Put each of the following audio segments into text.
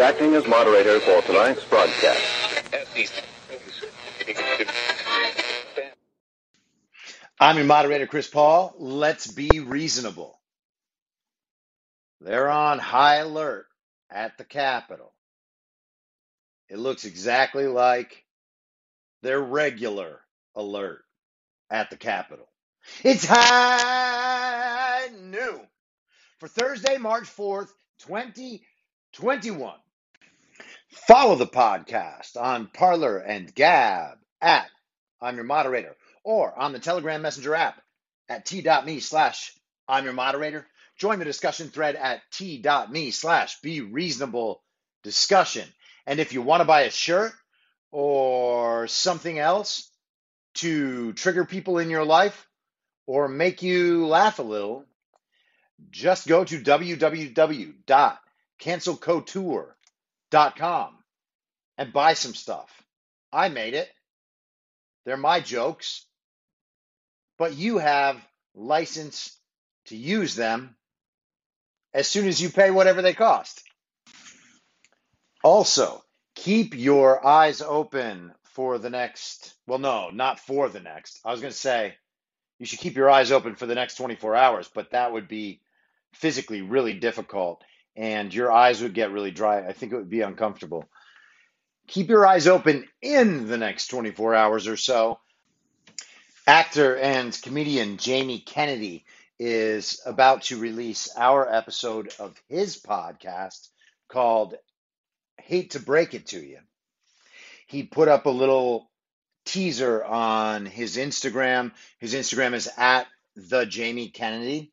Acting as moderator for tonight's broadcast. I'm your moderator, Chris Paul. Let's be reasonable. They're on high alert at the Capitol. It looks exactly like their regular alert at the Capitol. It's high noon for Thursday, March 4th, 2021. Follow the podcast on Parler and Gab at I'm your moderator or on the Telegram Messenger app at t.me slash I'm your moderator. Join the discussion thread at t.me slash be reasonable discussion. And if you want to buy a shirt or something else to trigger people in your life or make you laugh a little, just go to www.cancelcouture.com and buy some stuff. I made it. They're my jokes, but you have license to use them as soon as you pay whatever they cost. Also, keep your eyes open for the next, well, no, not for the next. I was going to say you should keep your eyes open for the next 24 hours, but that would be physically really difficult and your eyes would get really dry. I think it would be uncomfortable. Keep your eyes open in the next 24 hours or so. Actor and comedian Jamie Kennedy is about to release our episode of his podcast called Hate to Break It to You. He put up a little teaser on his Instagram. His Instagram is at the Jamie Kennedy.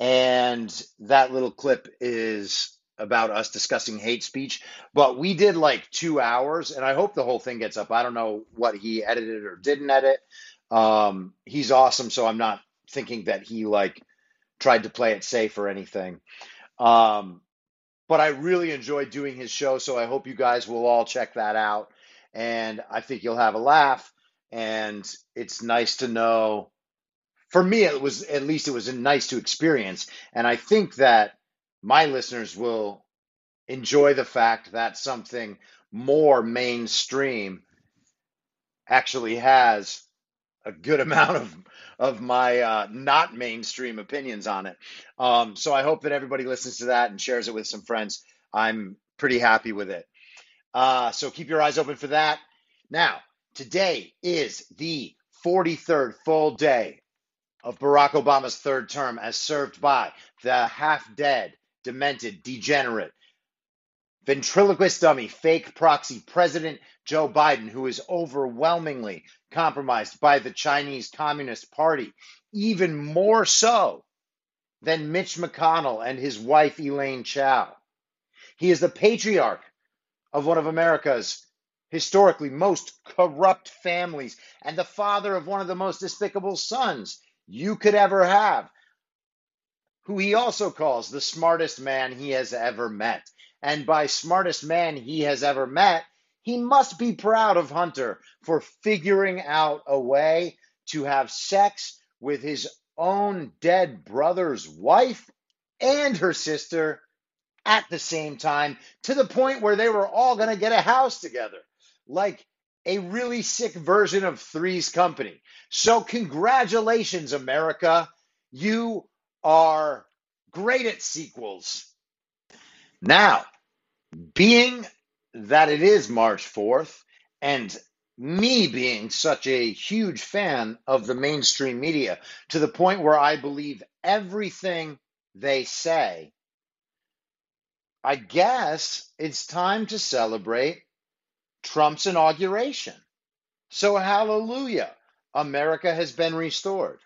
And that little clip is about us discussing hate speech. But we did like two hours, and I hope the whole thing gets up. I don't know what he edited or didn't edit. Um, he's awesome, so I'm not thinking that he like tried to play it safe or anything. Um, but I really enjoyed doing his show, so I hope you guys will all check that out. And I think you'll have a laugh. And it's nice to know. For me, it was at least it was nice to experience. And I think that my listeners will enjoy the fact that something more mainstream actually has a good amount of of my uh, not mainstream opinions on it. Um, so I hope that everybody listens to that and shares it with some friends. I'm pretty happy with it. Uh, so keep your eyes open for that. Now, today is the 43rd full day of Barack Obama's third term as served by the half dead, demented, degenerate, ventriloquist dummy, fake proxy President Joe Biden, who is overwhelmingly compromised by the Chinese Communist Party, even more so than Mitch McConnell and his wife Elaine Chao. He is the patriarch of one of America's historically most corrupt families and the father of one of the most despicable sons you could ever have, who he also calls the smartest man he has ever met. And by smartest man he has ever met, he must be proud of Hunter for figuring out a way to have sex with his own dead brother's wife and her sister at the same time to the point where they were all going to get a house together like a really sick version of Three's Company. So, congratulations, America. You are great at sequels. Now, being that it is March 4th, and me being such a huge fan of the mainstream media to the point where I believe everything they say, I guess it's time to celebrate Trump's inauguration. So, hallelujah, America has been restored.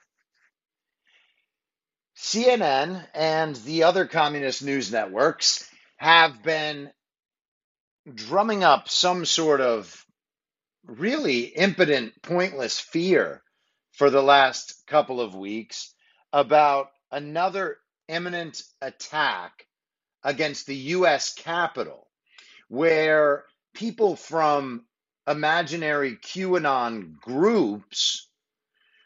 CNN and the other communist news networks have been drumming up some sort of really impotent, pointless fear for the last couple of weeks about another imminent attack against the US Capitol, where people from imaginary QAnon groups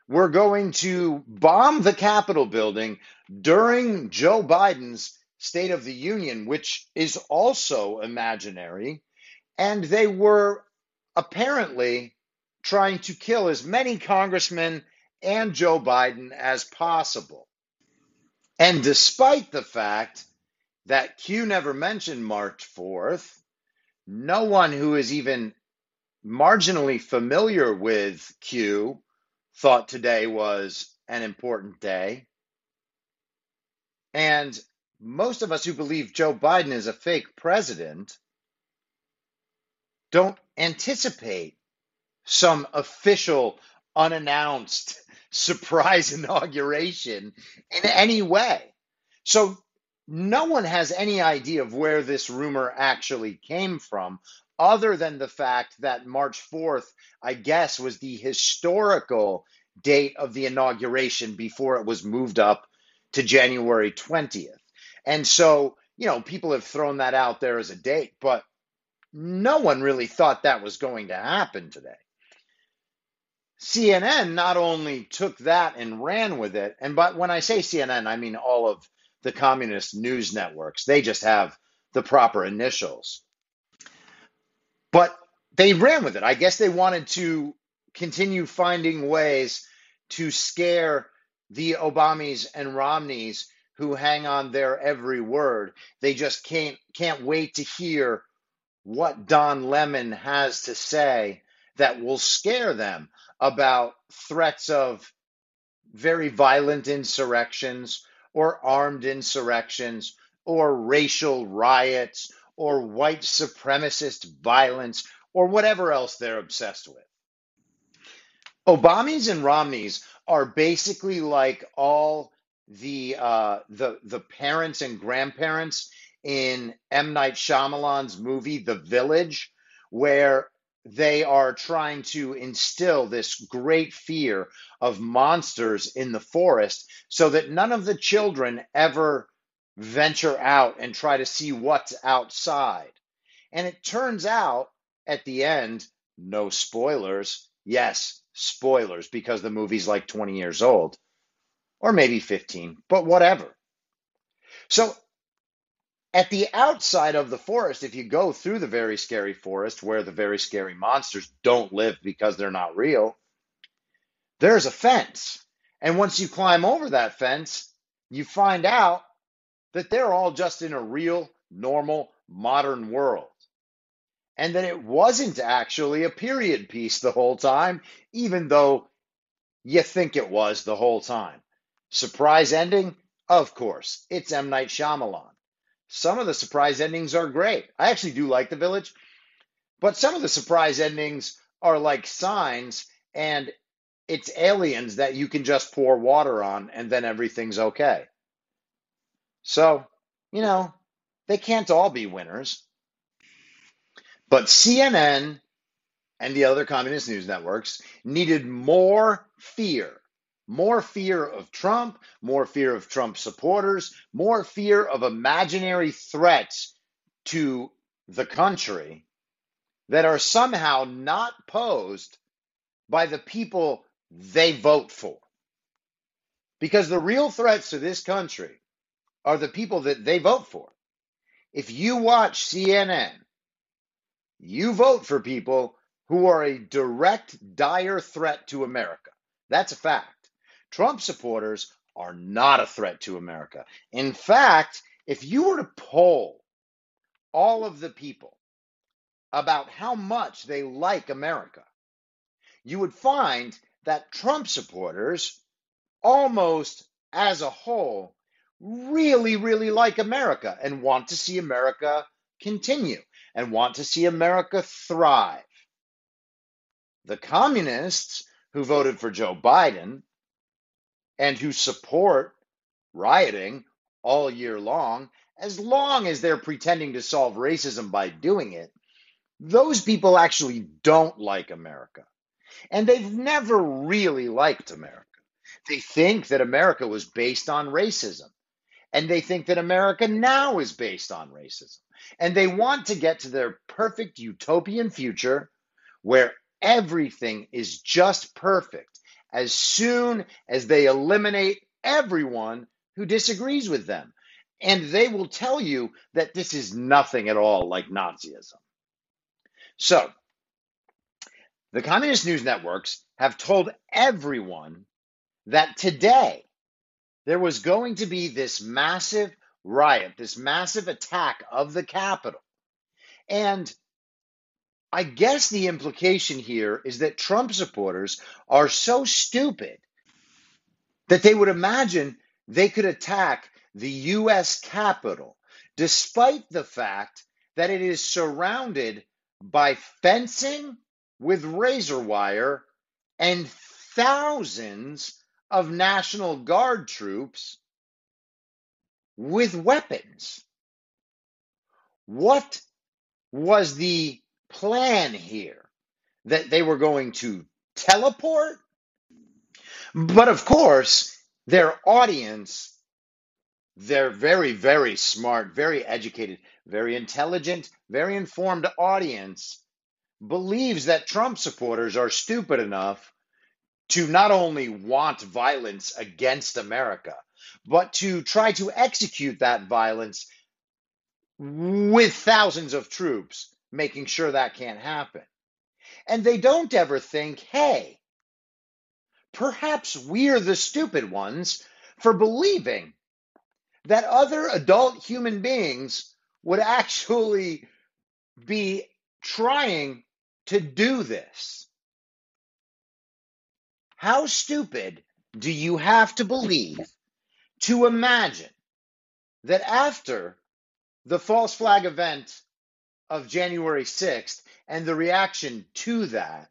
were going to bomb the Capitol building during Joe Biden's State of the Union, which is also imaginary. And they were apparently trying to kill as many congressmen and Joe Biden as possible. And despite the fact that Q never mentioned March 4th, no one who is even marginally familiar with Q thought today was an important day. And most of us who believe Joe Biden is a fake president don't anticipate some official, unannounced surprise inauguration in any way. So no one has any idea of where this rumor actually came from, other than the fact that March 4th, I guess, was the historical date of the inauguration before it was moved up to January 20th. And so, you know, people have thrown that out there as a date, but no one really thought that was going to happen today. CNN not only took that and ran with it, and but when I say CNN, I mean all of the communist news networks. They just have the proper initials. But they ran with it. I guess they wanted to continue finding ways to scare the Obamas and Romneys who hang on their every word. They just can't can't wait to hear what Don Lemon has to say that will scare them about threats of very violent insurrections or armed insurrections or racial riots or white supremacist violence or whatever else they're obsessed with. Obamas and Romneys are basically like all the uh, the the parents and grandparents in M Night Shyamalan's movie The Village, where they are trying to instill this great fear of monsters in the forest so that none of the children ever venture out and try to see what's outside. And it turns out at the end, no spoilers. Yes, spoilers because the movie's like 20 years old or maybe 15, but whatever. So at the outside of the forest, if you go through the very scary forest where the very scary monsters don't live because they're not real, there's a fence. And once you climb over that fence, you find out that they're all just in a real, normal, modern world. And that it wasn't actually a period piece the whole time, even though you think it was the whole time. Surprise ending? Of course, it's M. Night Shyamalan. some of the surprise endings are great. I actually do like The Village, but some of the surprise endings are like signs, and it's aliens that you can just pour water on, and then everything's okay. So, you know, they can't all be winners. But CNN and the other communist news networks needed more fear. More fear of Trump, more fear of Trump supporters, more fear of imaginary threats to the country that are somehow not posed by the people they vote for. Because the real threats to this country are the people that they vote for. If you watch CNN, you vote for people who are a direct, dire threat to America. That's a fact. Trump supporters are not a threat to America. In fact, if you were to poll all of the people about how much they like America, you would find that Trump supporters, almost as a whole, really, really like America and want to see America continue and want to see America thrive. The communists who voted for Joe Biden and who support rioting all year long, as long as they're pretending to solve racism by doing it, those people actually don't like America. And they've never really liked America. They think that America was based on racism. And they think that America now is based on racism. And they want to get to their perfect utopian future where everything is just perfect as soon as they eliminate everyone who disagrees with them. And they will tell you that this is nothing at all like Nazism. So, the communist news networks have told everyone that today there was going to be this massive riot, this massive attack of the Capitol. And I guess the implication here is that Trump supporters are so stupid that they would imagine they could attack the U.S. Capitol, despite the fact that it is surrounded by fencing with razor wire and thousands of National Guard troops with weapons. What was the plan here? That they were going to teleport? But of course, their audience, their very, very smart, very educated, very intelligent, very informed audience believes that Trump supporters are stupid enough to not only want violence against America, but to try to execute that violence with thousands of troops, making sure that can't happen. And they don't ever think, hey, perhaps we're the stupid ones for believing that other adult human beings would actually be trying to do this. How stupid do you have to believe to imagine that after the false flag event of January 6th and the reaction to that,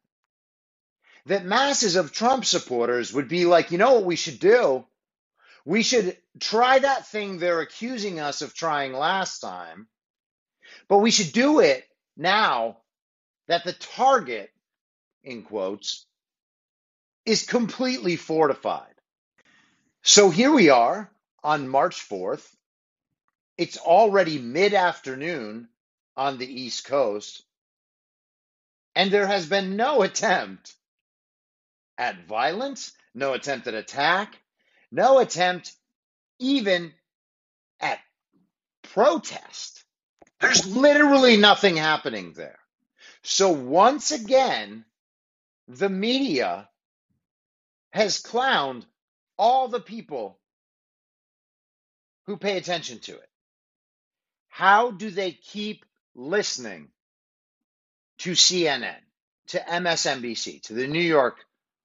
that masses of Trump supporters would be like, you know what we should do? We should try that thing they're accusing us of trying last time, but we should do it now that the target, in quotes, is completely fortified. So here we are on March 4th. It's already mid afternoon on the East Coast, and there has been no attempt at violence, no attempt at attack, no attempt even at protest. There's literally nothing happening there. So once again, the media has clowned all the people who pay attention to it. How do they keep listening to CNN, to MSNBC, to the New York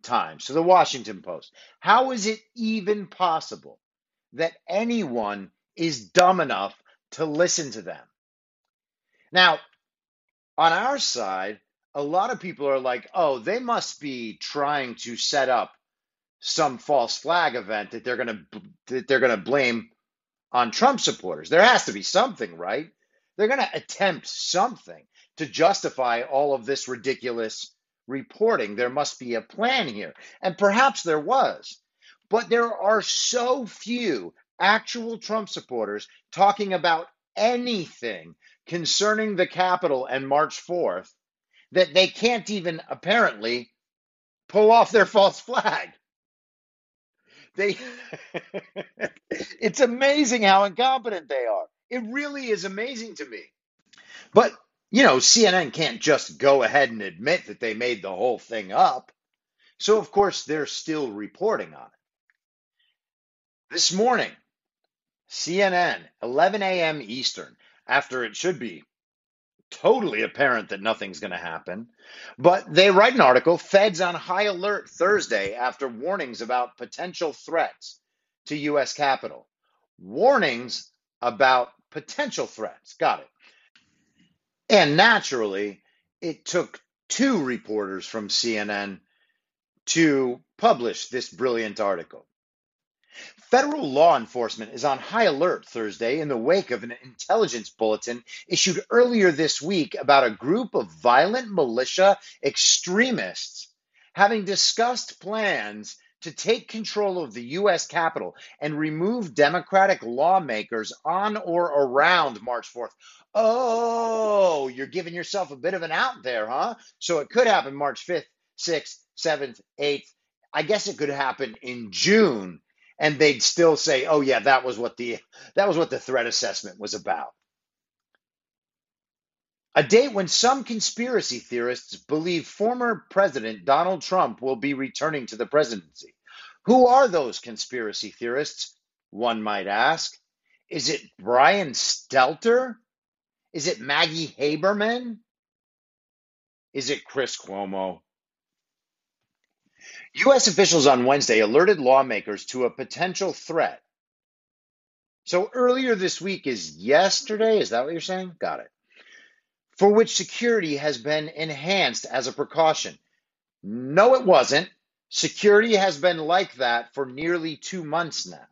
Times, to the Washington Post? How is it even possible that anyone is dumb enough to listen to them. Now, on our side, a lot of people are like, oh, they must be trying to set up some false flag event that they're going to that they're going to blame on Trump supporters. There has to be something, right? They're going to attempt something to justify all of this ridiculous reporting. There must be a plan here. And perhaps there was. But there are so few actual Trump supporters talking about anything concerning the Capitol and March 4th that they can't even apparently pull off their false flag. They It's amazing how incompetent they are. It really is amazing to me. But, you know, CNN can't just go ahead and admit that they made the whole thing up. So, of course, they're still reporting on it. This morning, CNN, 11 a.m. Eastern, after it should be totally apparent that nothing's going to happen. But they write an article Feds on high alert Thursday after warnings about potential threats to U.S. Capitol. Warnings about potential threats. Got it. And naturally, it took two reporters from CNN to publish this brilliant article. Federal law enforcement is on high alert Thursday in the wake of an intelligence bulletin issued earlier this week about a group of violent militia extremists having discussed plans to take control of the U.S. Capitol and remove Democratic lawmakers on or around March 4th. Oh, you're giving yourself a bit of an out there, huh? So it could happen March 5th, 6th, 7th, 8th. I guess it could happen in June and they'd still say, "Oh yeah, that was what the that was what the threat assessment was about." A date when some conspiracy theorists believe former President Donald Trump will be returning to the presidency. Who are those conspiracy theorists? One might ask. Is it Brian Stelter? Is it Maggie Haberman? Is it Chris Cuomo? U.S. officials on Wednesday alerted lawmakers to a potential threat. So earlier this week is yesterday. Is that what you're saying? Got it. For which security has been enhanced as a precaution. No, it wasn't. Security has been like that for nearly two months now.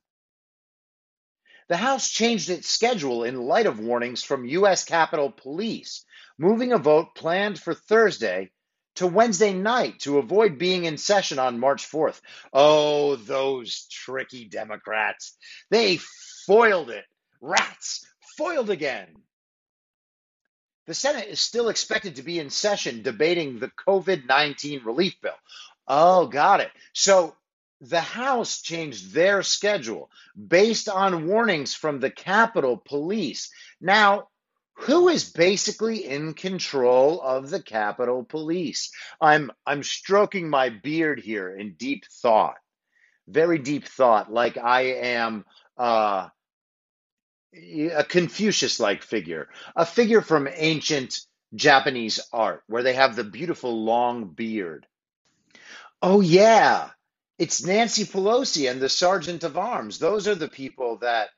The House changed its schedule in light of warnings from U.S. Capitol Police, moving a vote planned for Thursday to Wednesday night to avoid being in session on March 4th. Oh, those tricky Democrats. They foiled it. Rats, foiled again. The Senate is still expected to be in session debating the COVID 19 relief bill. Oh, got it. So the House changed their schedule based on warnings from the Capitol Police. Now, who is basically in control of the Capitol Police. I'm I'm stroking my beard here in deep thought, very deep thought, like I am uh, a Confucius-like figure, a figure from ancient Japanese art where they have the beautiful long beard. Oh yeah, it's Nancy Pelosi and the Sergeant of Arms. Those are the people that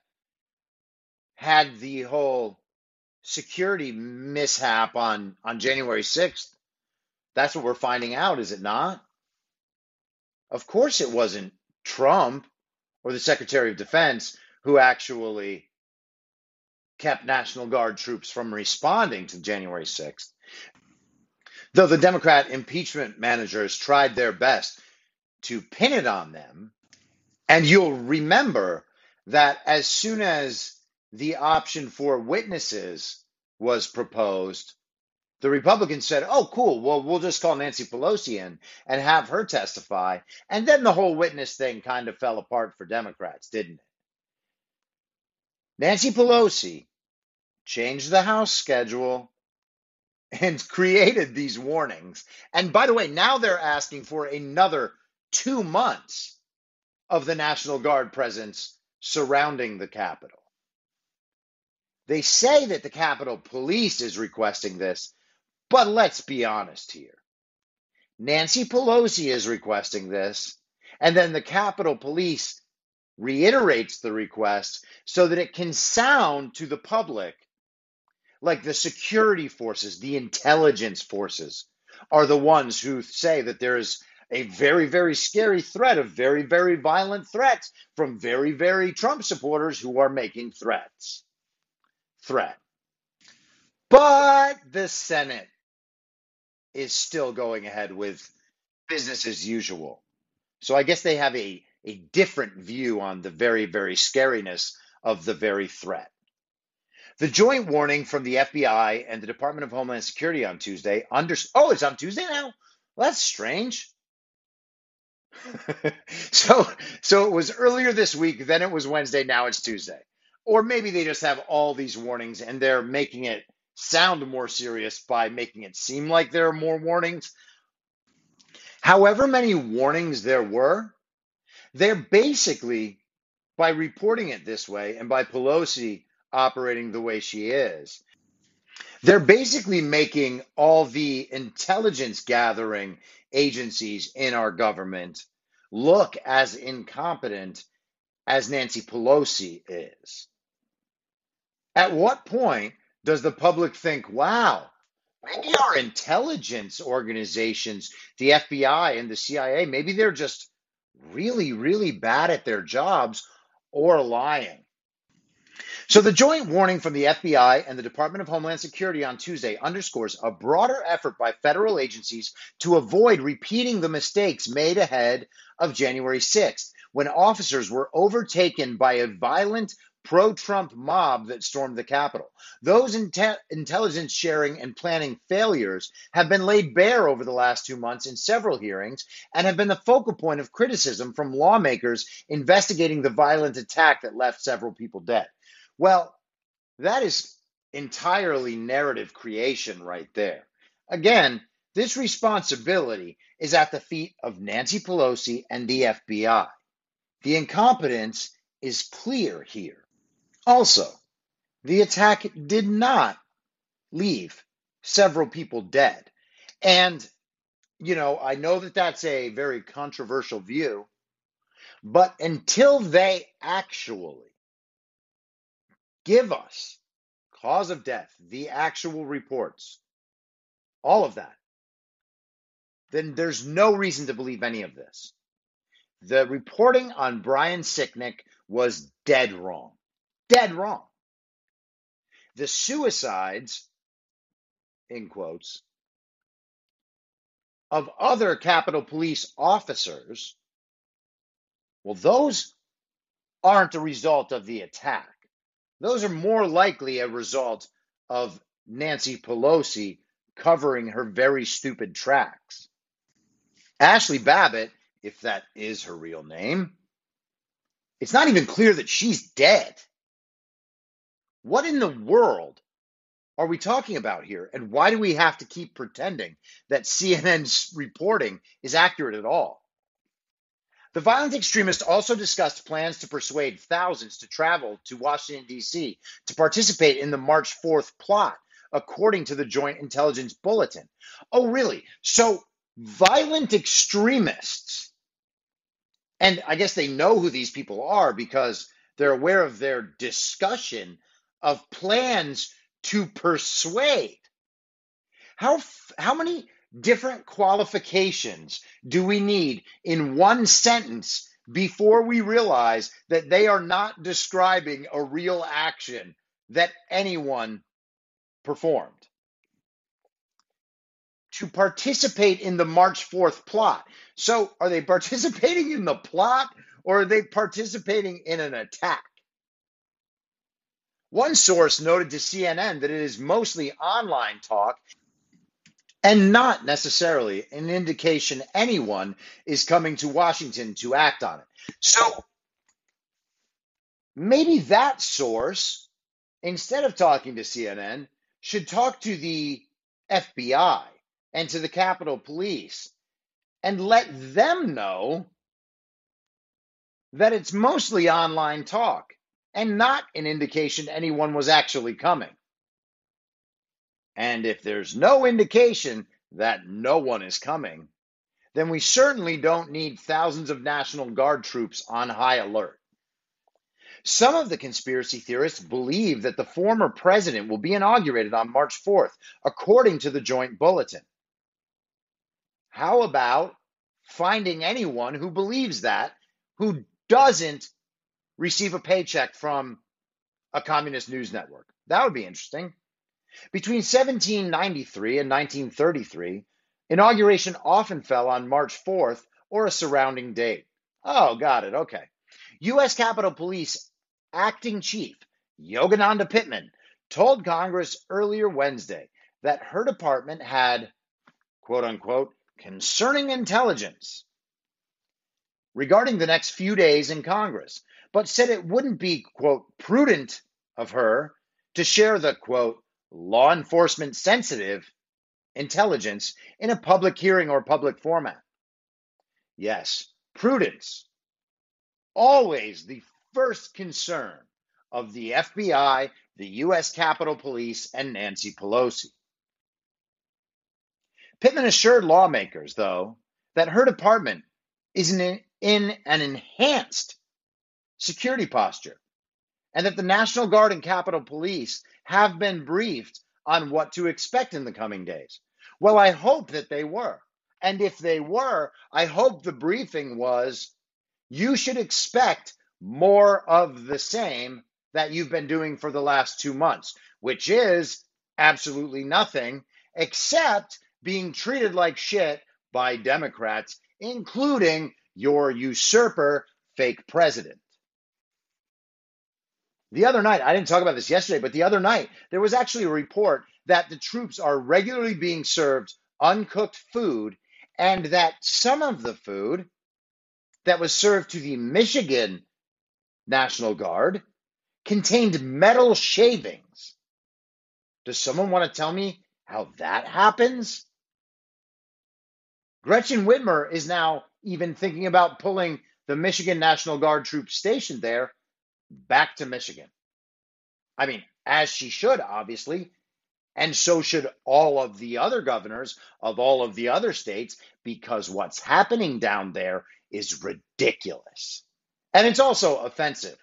had the whole security mishap on on January 6th. That's what we're finding out, is it not? Of course it wasn't Trump or the Secretary of Defense who actually kept National Guard troops from responding to January 6th. Though the Democrat impeachment managers tried their best to pin it on them, and you'll remember that as soon as the option for witnesses was proposed, the Republicans said, oh, cool, well, we'll just call Nancy Pelosi in and have her testify. And then the whole witness thing kind of fell apart for Democrats, didn't it? Nancy Pelosi changed the House schedule and created these warnings. And by the way, now they're asking for another two months of the National Guard presence surrounding the Capitol. They say that the Capitol Police is requesting this, but let's be honest here. Nancy Pelosi is requesting this, and then the Capitol Police reiterates the request so that it can sound to the public like the security forces, the intelligence forces, are the ones who say that there is a very, very scary threat of very, very violent threats from very, very Trump supporters who are making threats. Threat. But the Senate is still going ahead with business as usual. So I guess they have a, a different view on the very, very scariness of the very threat. The joint warning from the FBI and the Department of Homeland Security on Tuesday under oh, it's on Tuesday now? Well, that's strange. so so it was earlier this week, then it was Wednesday, now it's Tuesday. Or maybe they just have all these warnings and they're making it sound more serious by making it seem like there are more warnings. However many warnings there were, they're basically by reporting it this way and by Pelosi operating the way she is. They're basically making all the intelligence gathering agencies in our government look as incompetent as Nancy Pelosi is. At what point does the public think, wow, maybe our intelligence organizations, the FBI and the CIA, maybe they're just really, really bad at their jobs or lying? So, the joint warning from the FBI and the Department of Homeland Security on Tuesday underscores a broader effort by federal agencies to avoid repeating the mistakes made ahead of January 6th, when officers were overtaken by a violent pro Trump mob that stormed the Capitol. Those inte- intelligence sharing and planning failures have been laid bare over the last two months in several hearings and have been the focal point of criticism from lawmakers investigating the violent attack that left several people dead. Well, that is entirely narrative creation right there. Again, this responsibility is at the feet of Nancy Pelosi and the FBI. The incompetence is clear here. Also, the attack did not leave several people dead. And, you know, I know that that's a very controversial view, but until they actually give us cause of death, the actual reports, all of that, then there's no reason to believe any of this. The reporting on Brian Sicknick was dead wrong. Dead wrong. The suicides, in quotes, of other Capitol Police officers, well, those aren't a result of the attack. Those are more likely a result of Nancy Pelosi covering her very stupid tracks. Ashley Babbitt, if that is her real name, it's not even clear that she's dead. What in the world are we talking about here? And why do we have to keep pretending that CNN's reporting is accurate at all? The violent extremist also discussed plans to persuade thousands to travel to Washington, D.C. to participate in the March 4th plot, according to the Joint Intelligence Bulletin. Oh, really? So, violent extremists, and I guess they know who these people are because they're aware of their discussion of plans to persuade. How, how many different qualifications do we need in one sentence before we realize that they are not describing a real action that anyone performed? To participate in the March 4th plot. So, are they participating in the plot or are they participating in an attack? One source noted to CNN that it is mostly online talk and not necessarily an indication anyone is coming to Washington to act on it. So maybe that source, instead of talking to CNN, should talk to the FBI and to the Capitol Police and let them know that it's mostly online talk and not an indication anyone was actually coming. And if there's no indication that no one is coming, then we certainly don't need thousands of National Guard troops on high alert. Some of the conspiracy theorists believe that the former president will be inaugurated on March 4th, according to the joint bulletin. How about finding anyone who believes that who doesn't receive a paycheck from a communist news network? That would be interesting. Between 1793 and 1933, inauguration often fell on March 4th or a surrounding date. Oh, got it. Okay. U.S. Capitol Police acting chief Yogananda Pittman told Congress earlier Wednesday that her department had, quote unquote, concerning intelligence regarding the next few days in Congress, but said it wouldn't be, quote, prudent of her to share the, quote, law enforcement sensitive intelligence in a public hearing or public format. Yes, prudence. Always the first concern of the FBI, the U.S. Capitol Police, and Nancy Pelosi. Pittman assured lawmakers, though, that her department is in, an enhanced security posture and that the National Guard and Capitol Police have been briefed on what to expect in the coming days. Well, I hope that they were. And if they were, I hope the briefing was you should expect more of the same that you've been doing for the last two months, which is absolutely nothing except being treated like shit by Democrats, including your usurper, fake president. The other night, I didn't talk about this yesterday, but the other night, there was actually a report that the troops are regularly being served uncooked food and that some of the food that was served to the Michigan National Guard contained metal shavings. Does someone want to tell me how that happens? Gretchen Whitmer is now even thinking about pulling the Michigan National Guard troops stationed there back to Michigan. I mean, as she should, obviously, and so should all of the other governors of all of the other states, because what's happening down there is ridiculous. And it's also offensive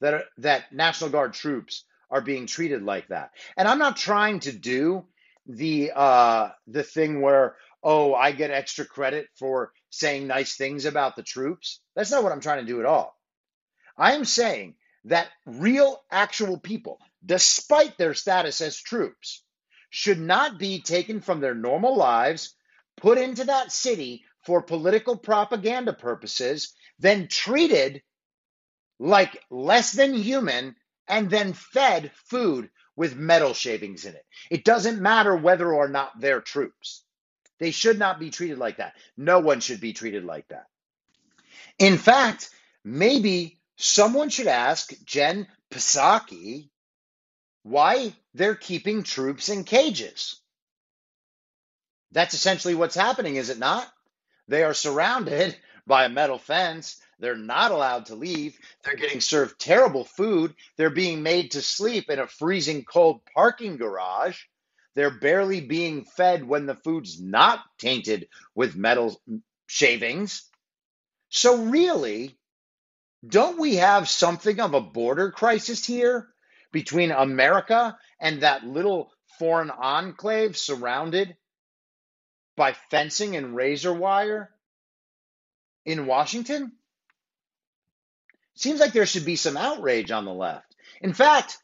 that, that National Guard troops are being treated like that. And I'm not trying to do the uh, the thing where oh I get extra credit for saying nice things about the troops. That's not what I'm trying to do at all. I am saying that real, actual people, despite their status as troops, should not be taken from their normal lives, put into that city for political propaganda purposes, then treated like less than human, and then fed food with metal shavings in it. It doesn't matter whether or not they're troops. They should not be treated like that. No one should be treated like that. In fact, maybe someone should ask Jen Psaki why they're keeping troops in cages. That's essentially what's happening, is it not? They are surrounded by a metal fence. They're not allowed to leave. They're getting served terrible food. They're being made to sleep in a freezing cold parking garage. They're barely being fed when the food's not tainted with metal shavings. So, really, don't we have something of a border crisis here between America and that little foreign enclave surrounded by fencing and razor wire in Washington? Seems like there should be some outrage on the left. In fact,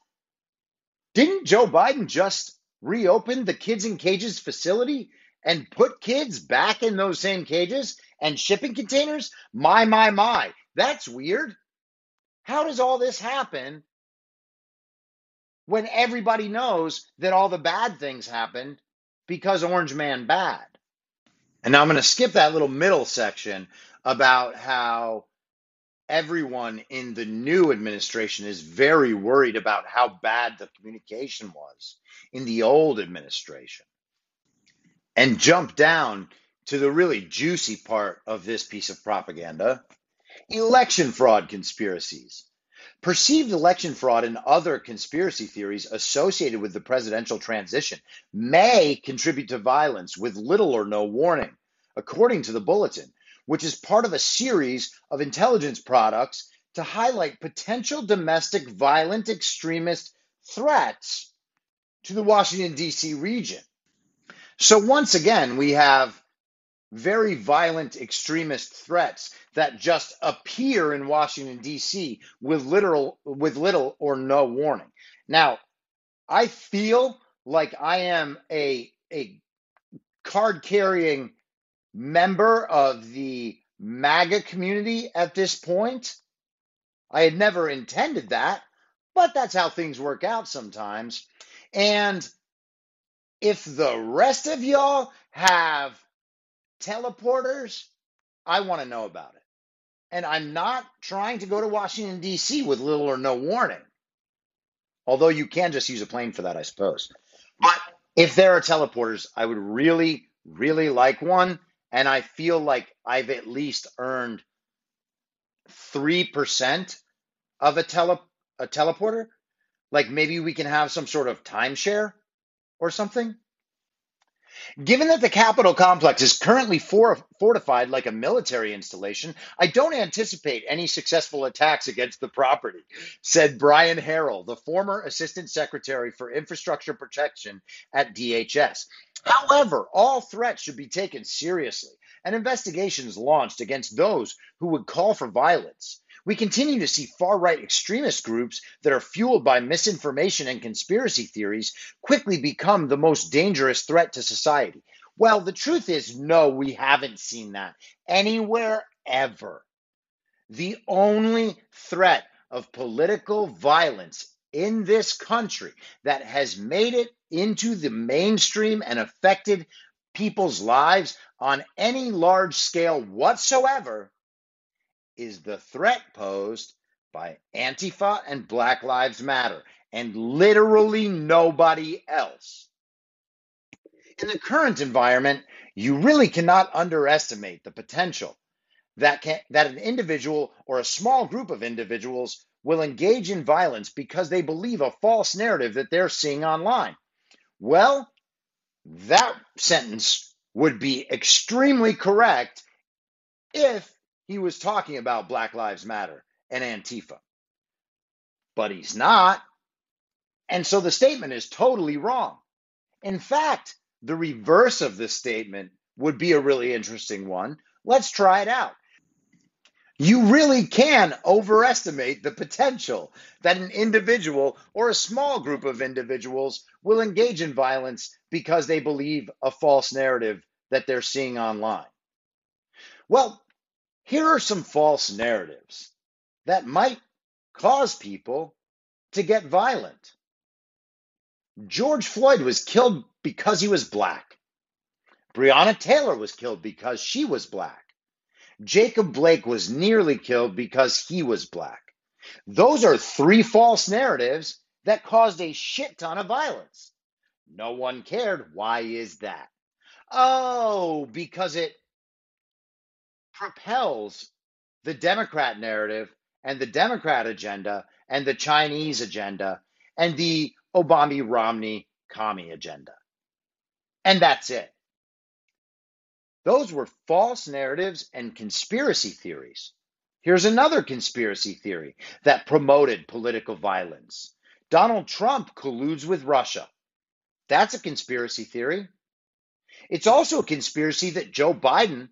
didn't Joe Biden just reopen the Kids in Cages facility and put kids back in those same cages and shipping containers? My, my, my. That's weird. How does all this happen when everybody knows that all the bad things happened because Orange Man bad? And now I'm going to skip that little middle section about how everyone in the new administration is very worried about how bad the communication was in the old administration. And jump down to the really juicy part of this piece of propaganda election fraud conspiracies. Perceived election fraud and other conspiracy theories associated with the presidential transition may contribute to violence with little or no warning, according to the bulletin, which is part of a series of intelligence products to highlight potential domestic violent extremist threats to the Washington, D.C. region. So, once again, we have very violent extremist threats that just appear in Washington, D.C. with literal with little or no warning. Now, I feel like I am a, a card carrying member of the MAGA community at this point. I had never intended that, but that's how things work out sometimes. And if the rest of y'all have teleporters, I want to know about it. And I'm not trying to go to Washington, D.C. with little or no warning. Although you can just use a plane for that, I suppose. But if there are teleporters, I would really, really like one. And I feel like I've at least earned 3% of a, tele, a teleporter. Like maybe we can have some sort of timeshare or something. Given that the Capitol complex is currently for, fortified like a military installation, I don't anticipate any successful attacks against the property, said Brian Harrell, the former Assistant Secretary for Infrastructure Protection at DHS. However, all threats should be taken seriously and investigations launched against those who would call for violence. We continue to see far right extremist groups that are fueled by misinformation and conspiracy theories quickly become the most dangerous threat to society. Well, the truth is, no, we haven't seen that anywhere ever. The only threat of political violence in this country that has made it into the mainstream and affected people's lives on any large scale whatsoever is the threat posed by Antifa and Black Lives Matter, and literally nobody else. In the current environment, you really cannot underestimate the potential that can, that an individual or a small group of individuals will engage in violence because they believe a false narrative that they're seeing online. Well, that sentence would be extremely correct if he was talking about Black Lives Matter and Antifa. But he's not. And so the statement is totally wrong. In fact, the reverse of this statement would be a really interesting one. Let's try it out. You really can overestimate the potential that an individual or a small group of individuals will engage in violence because they believe a false narrative that they're seeing online. Well, here are some false narratives that might cause people to get violent. George Floyd was killed because he was black. Breonna Taylor was killed because she was black. Jacob Blake was nearly killed because he was black. Those are three false narratives that caused a shit ton of violence. No one cared. Why is that? Oh, because it propels the Democrat narrative and the Democrat agenda and the Chinese agenda and the Obama Romney commie agenda. And that's it. Those were false narratives and conspiracy theories. Here's another conspiracy theory that promoted political violence Donald Trump colludes with Russia. That's a conspiracy theory. It's also a conspiracy that Joe Biden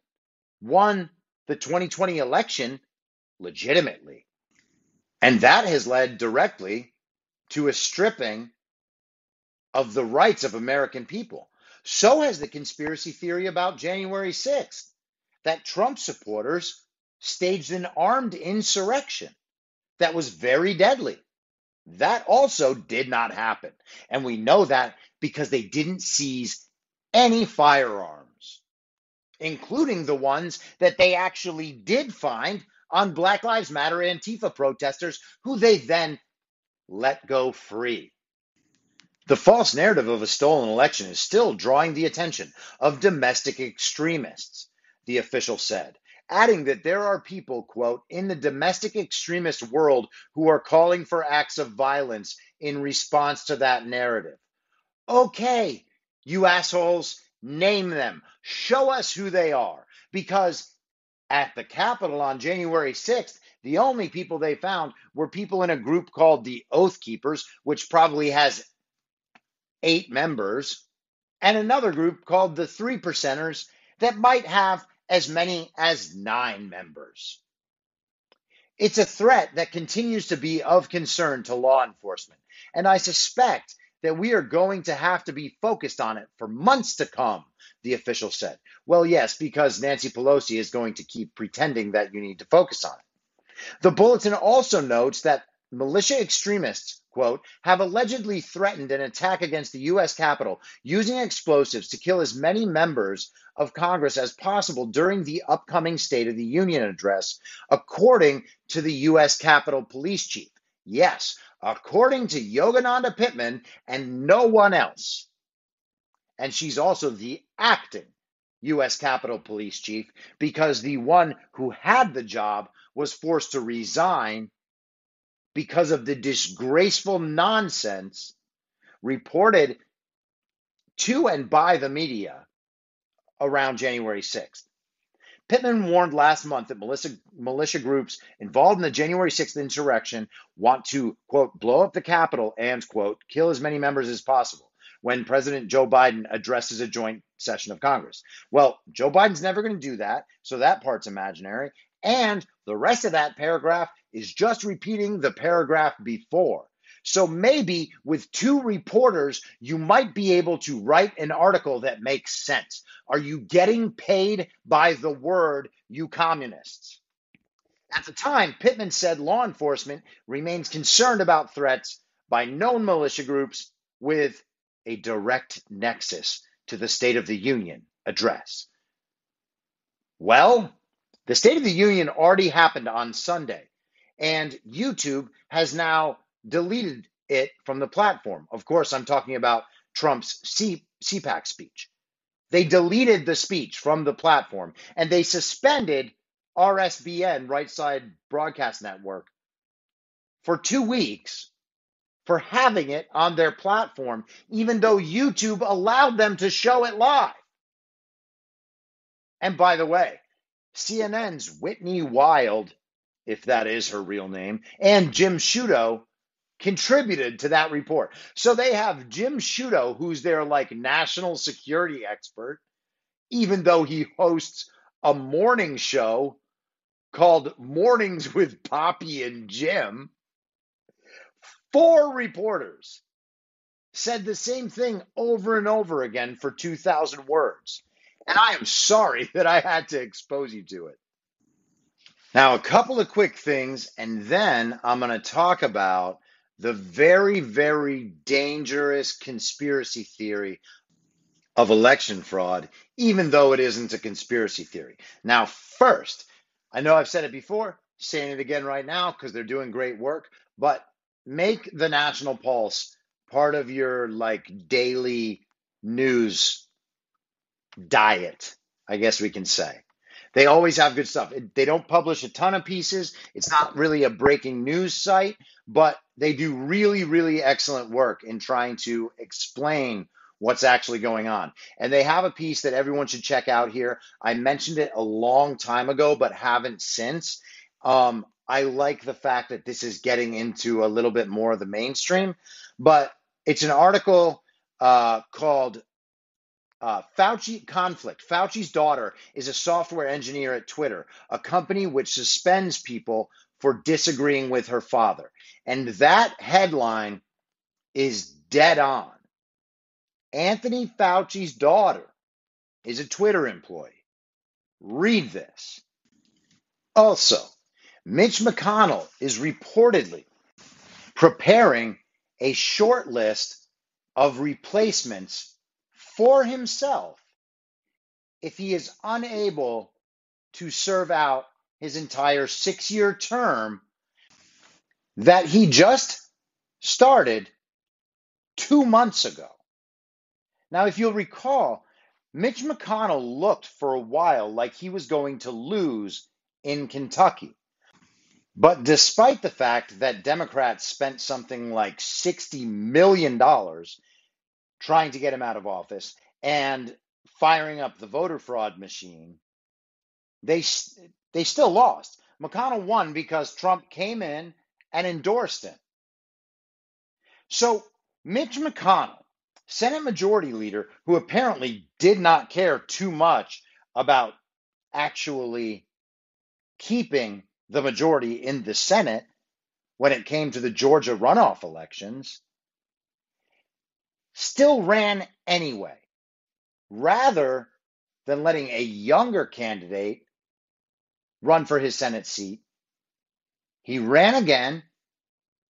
won the 2020 election legitimately. And that has led directly to a stripping of the rights of American people. So has the conspiracy theory about January 6th that Trump supporters staged an armed insurrection that was very deadly. That also did not happen. And we know that because they didn't seize any firearms, including the ones that they actually did find on Black Lives Matter Antifa protesters, who they then let go free. The false narrative of a stolen election is still drawing the attention of domestic extremists, the official said, adding that there are people, quote, in the domestic extremist world who are calling for acts of violence in response to that narrative. Okay, you assholes, name them. Show us who they are. Because at the Capitol on January 6th, the only people they found were people in a group called the Oath Keepers, which probably has eight members, and another group called the Three Percenters that might have as many as nine members. It's a threat that continues to be of concern to law enforcement, and I suspect that we are going to have to be focused on it for months to come, the official said. Well, yes, because Nancy Pelosi is going to keep pretending that you need to focus on it. The bulletin also notes that militia extremists, quote, have allegedly threatened an attack against the U.S. Capitol using explosives to kill as many members of Congress as possible during the upcoming State of the Union address, according to the U.S. Capitol Police Chief. Yes, according to Yogananda Pittman and no one else. And she's also the acting U.S. Capitol Police Chief because the one who had the job was forced to resign because of the disgraceful nonsense reported to and by the media around January 6th. Pittman warned last month that militia, militia groups involved in the January 6th insurrection want to, quote, blow up the Capitol and, quote, kill as many members as possible when President Joe Biden addresses a joint session of Congress. Well, Joe Biden's never going to do that, so that part's imaginary. And the rest of that paragraph is just repeating the paragraph before. So maybe with two reporters, you might be able to write an article that makes sense. Are you getting paid by the word, you communists? At the time, Pittman said law enforcement remains concerned about threats by known militia groups with a direct nexus to the State of the Union address. Well, the State of the Union already happened on Sunday, and YouTube has now deleted it from the platform. Of course, I'm talking about Trump's C- CPAC speech. They deleted the speech from the platform and they suspended RSBN, Right Side Broadcast Network, for two weeks for having it on their platform, even though YouTube allowed them to show it live. And by the way, CNN's Whitney Wild, if that is her real name, and Jim Sciutto contributed to that report. So they have Jim Sciutto, who's their like national security expert, even though he hosts a morning show called Mornings with Poppy and Jim. Four reporters said the same thing over and over again for 2,000 words. And I am sorry that I had to expose you to it. Now, a couple of quick things, and then I'm going to talk about the very, very dangerous conspiracy theory of election fraud, even though it isn't a conspiracy theory. Now, first, I know I've said it before, saying it again right now because they're doing great work, but make the National Pulse part of your like daily news diet, I guess we can say. They always have good stuff. They don't publish a ton of pieces. It's not really a breaking news site, but they do really, really excellent work in trying to explain what's actually going on. And they have a piece that everyone should check out here. I mentioned it a long time ago, but haven't since. Um, I like the fact that this is getting into a little bit more of the mainstream, but it's an article uh, called uh, Fauci conflict. Fauci's daughter is a software engineer at Twitter, a company which suspends people for disagreeing with her father. And that headline is dead on. Anthony Fauci's daughter is a Twitter employee. Read this. Also, Mitch McConnell is reportedly preparing a short list of replacements for himself if he is unable to serve out his entire six year term that he just started two months ago. Now, if you'll recall, Mitch McConnell looked for a while like he was going to lose in Kentucky. But despite the fact that Democrats spent something like $60 million trying to get him out of office and firing up the voter fraud machine, they They still lost. McConnell won because Trump came in and endorsed him. So Mitch McConnell, Senate Majority Leader, who apparently did not care too much about actually keeping the majority in the Senate when it came to the Georgia runoff elections, still ran anyway, rather than letting a younger candidate run for his Senate seat. He ran again,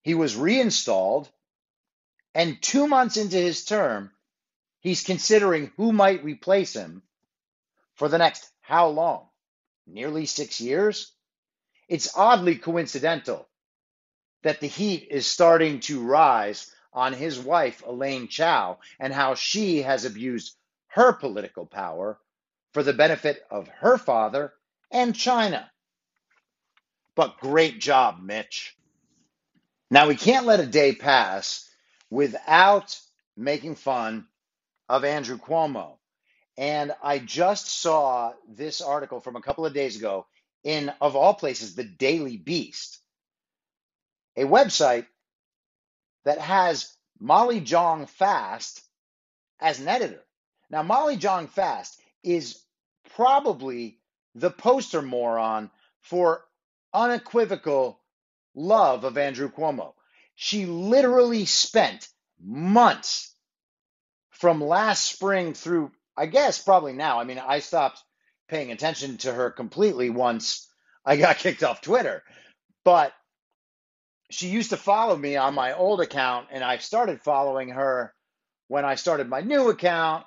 he was reinstalled, and two months into his term, he's considering who might replace him for the next how long? Nearly six years? It's oddly coincidental that the heat is starting to rise on his wife, Elaine Chao, and how she has abused her political power for the benefit of her father and China. But great job, Mitch. Now, we can't let a day pass without making fun of Andrew Cuomo. And I just saw this article from a couple of days ago in, of all places, the Daily Beast, a website that has Molly Jong Fast as an editor. Now, Molly Jong Fast is probably the poster moron for unequivocal love of Andrew Cuomo. She literally spent months from last spring through, I guess, probably now. I mean, I stopped paying attention to her completely once I got kicked off Twitter, but she used to follow me on my old account, and I started following her when I started my new account.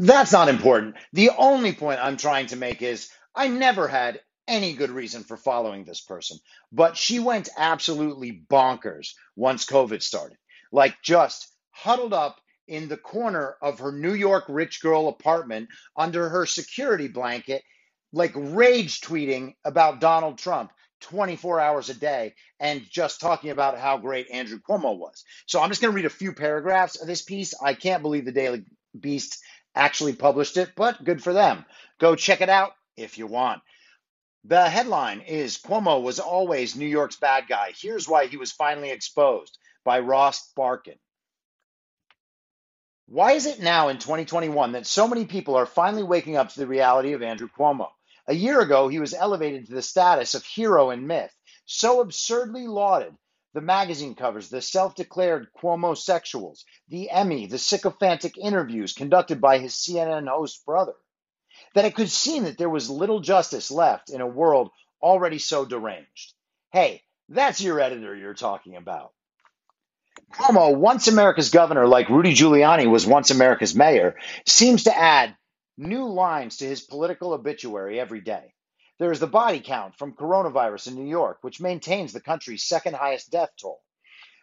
That's not important. The only point I'm trying to make is I never had any good reason for following this person, but she went absolutely bonkers once COVID started. Like just huddled up in the corner of her New York rich girl apartment under her security blanket, like rage tweeting about Donald Trump 24 hours a day and just talking about how great Andrew Cuomo was. So I'm just going to read a few paragraphs of this piece. I can't believe the Daily Beast actually published it, but good for them. Go check it out if you want. The headline is Cuomo was always New York's bad guy. Here's why he was finally exposed by Ross Barkan. Why is it now in 2021 that so many people are finally waking up to the reality of Andrew Cuomo? A year ago, he was elevated to the status of hero and myth, so absurdly lauded. The magazine covers, the self declared Cuomo sexuals, the Emmy, the sycophantic interviews conducted by his CNN host brother, that it could seem that there was little justice left in a world already so deranged. Hey, that's your editor you're talking about. Cuomo, once America's governor, like Rudy Giuliani was once America's mayor, seems to add new lines to his political obituary every day. There is the body count from coronavirus in New York, which maintains the country's second highest death toll.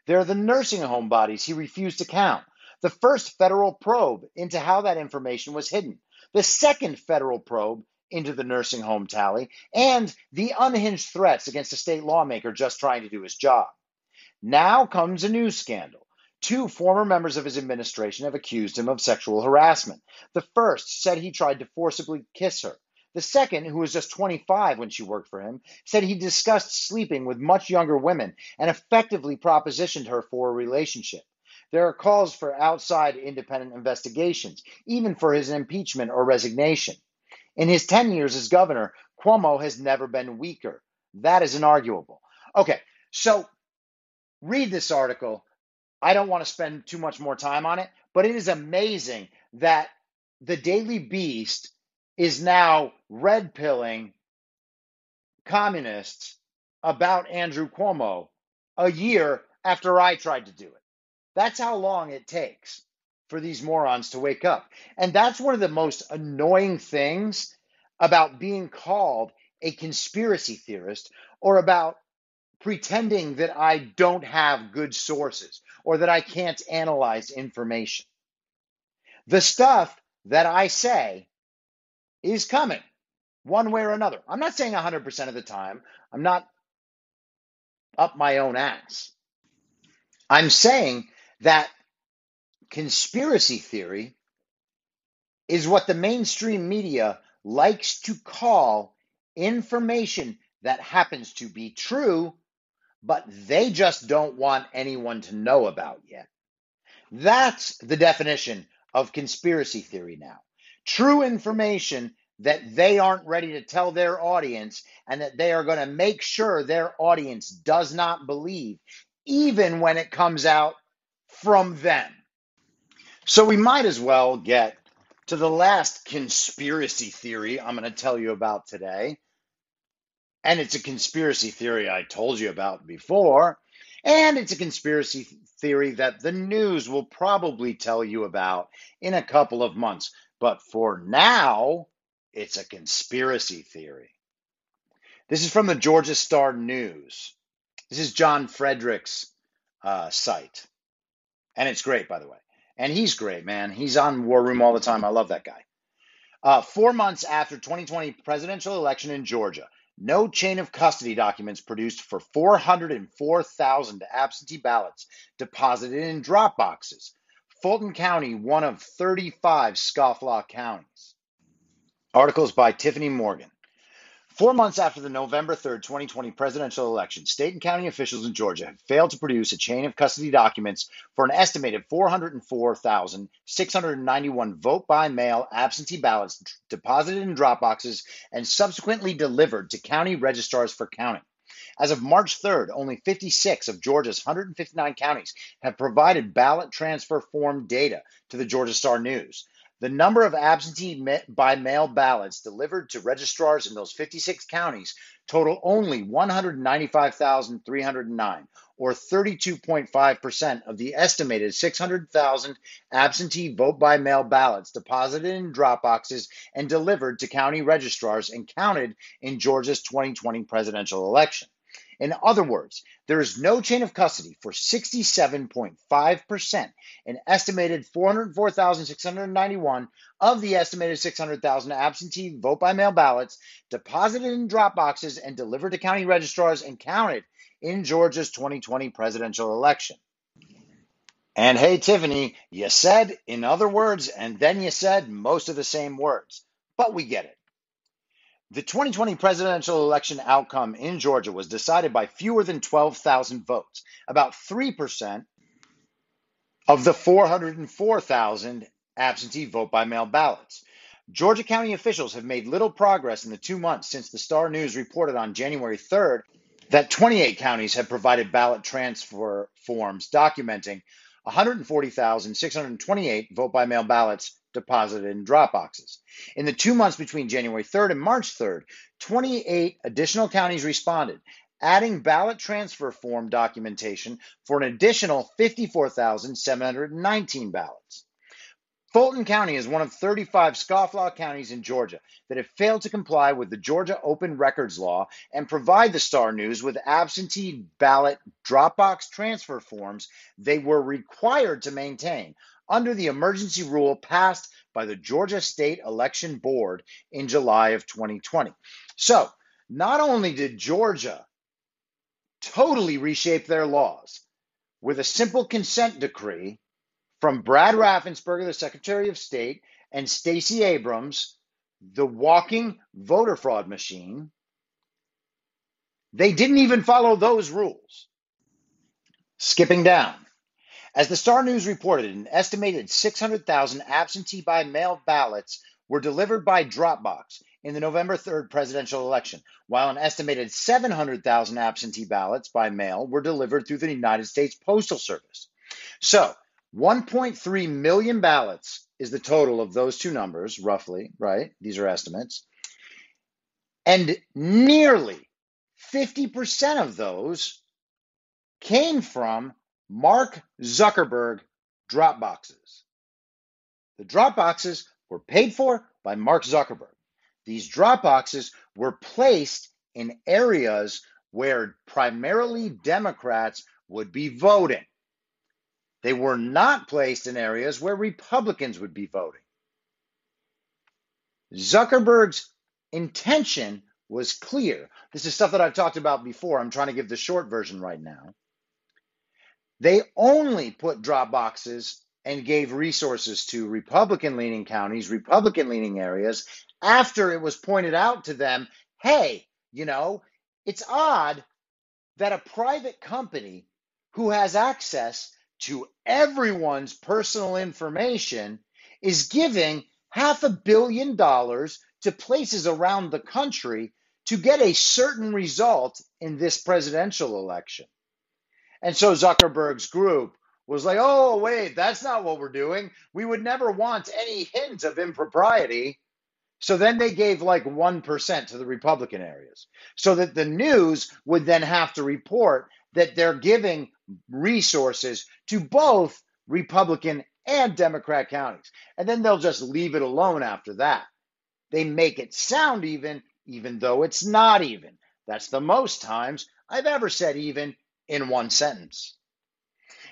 There are the nursing home bodies he refused to count, the first federal probe into how that information was hidden, the second federal probe into the nursing home tally, and the unhinged threats against a state lawmaker just trying to do his job. Now comes a new scandal. Two former members of his administration have accused him of sexual harassment. The first said he tried to forcibly kiss her. The second, who was just 25 when she worked for him, said he discussed sleeping with much younger women and effectively propositioned her for a relationship. There are calls for outside independent investigations, even for his impeachment or resignation. In his 10 years as governor, Cuomo has never been weaker. That is inarguable. Okay, so read this article. I don't want to spend too much more time on it, but it is amazing that the Daily Beast is now red pilling communists about Andrew Cuomo a year after I tried to do it. That's how long it takes for these morons to wake up. And that's one of the most annoying things about being called a conspiracy theorist or about pretending that I don't have good sources or that I can't analyze information. The stuff that I say is coming one way or another. I'm not saying 100% of the time, I'm not up my own ass. I'm saying that conspiracy theory is what the mainstream media likes to call information that happens to be true, but they just don't want anyone to know about yet. That's the definition of conspiracy theory now. True information that they aren't ready to tell their audience and that they are going to make sure their audience does not believe, even when it comes out from them. So we might as well get to the last conspiracy theory I'm going to tell you about today. And it's a conspiracy theory I told you about before. And it's a conspiracy theory that the news will probably tell you about in a couple of months. But for now, it's a conspiracy theory. This is from the Georgia Star News. This is John Fredericks' uh, site. And it's great, by the way. And he's great, man. He's on War Room all the time. I love that guy. Uh, four months after 2020 presidential election in Georgia, no chain of custody documents produced for 404,000 absentee ballots deposited in drop boxes. Fulton County, one of 35 scofflaw counties. Articles by Tiffany Morgan. Four months after the November 3rd, 2020 presidential election, state and county officials in Georgia have failed to produce a chain of custody documents for an estimated 404,691 vote by mail absentee ballots deposited in drop boxes and subsequently delivered to county registrars for counting. As of March 3rd, only 56 of Georgia's 159 counties have provided ballot transfer form data to the Georgia Star News. The number of absentee by mail ballots delivered to registrars in those 56 counties total only 195,309, or 32.5% of the estimated 600,000 absentee vote by mail ballots deposited in drop boxes and delivered to county registrars and counted in Georgia's 2020 presidential election. In other words, there is no chain of custody for 67.5%, an estimated 404,691 of the estimated 600,000 absentee vote by mail ballots deposited in drop boxes and delivered to county registrars and counted in Georgia's 2020 presidential election. And hey, Tiffany, you said in other words, and then you said most of the same words, but we get it. The 2020 presidential election outcome in Georgia was decided by fewer than 12,000 votes, about 3% of the 404,000 absentee vote by mail ballots. Georgia County officials have made little progress in the two months since the Star News reported on January 3rd that 28 counties have provided ballot transfer forms documenting 140,628 vote by mail ballots deposited in drop boxes. In the two months between January 3rd and March 3rd, 28 additional counties responded, adding ballot transfer form documentation for an additional 54,719 ballots. Fulton County is one of 35 scofflaw counties in Georgia that have failed to comply with the Georgia Open Records Law and provide the Star News with absentee ballot Dropbox transfer forms they were required to maintain under the emergency rule passed by the Georgia State Election Board in July of 2020. So, not only did Georgia totally reshape their laws with a simple consent decree from Brad Raffensperger, the Secretary of State, and Stacey Abrams, the walking voter fraud machine, they didn't even follow those rules. Skipping down. As the Star News reported, an estimated 600,000 absentee by mail ballots were delivered by Dropbox in the November 3rd presidential election, while an estimated 700,000 absentee ballots by mail were delivered through the United States Postal Service. So, 1.3 million ballots is the total of those two numbers, roughly, right? These are estimates. And nearly 50% of those came from Mark Zuckerberg Dropboxes. The Dropboxes were paid for by Mark Zuckerberg. These Dropboxes were placed in areas where primarily Democrats would be voting. They were not placed in areas where Republicans would be voting. Zuckerberg's intention was clear. This is stuff that I've talked about before. I'm trying to give the short version right now. They only put drop boxes and gave resources to Republican leaning counties, Republican leaning areas, after it was pointed out to them hey, you know, it's odd that a private company who has access to everyone's personal information is giving half a billion dollars to places around the country to get a certain result in this presidential election. And so Zuckerberg's group was like, oh, wait, that's not what we're doing. We would never want any hint of impropriety. So then they gave like 1% to the Republican areas so that the news would then have to report that they're giving resources to both Republican and Democrat counties. And then they'll just leave it alone after that. They make it sound even, even though it's not even. That's the most times I've ever said even in one sentence.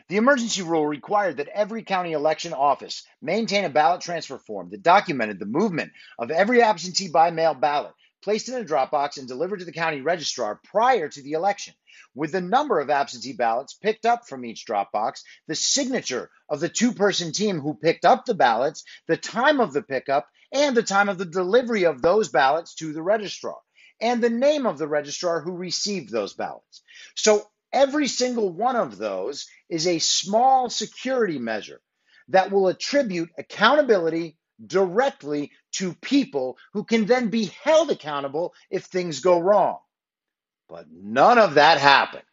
The emergency rule required that every county election office maintain a ballot transfer form that documented the movement of every absentee by mail ballot placed in a drop box and delivered to the county registrar prior to the election, with the number of absentee ballots picked up from each drop box, the signature of the two person team who picked up the ballots, the time of the pickup, and the time of the delivery of those ballots to the registrar, and the name of the registrar who received those ballots. So every single one of those is a small security measure that will attribute accountability directly to people who can then be held accountable if things go wrong. But none of that happened.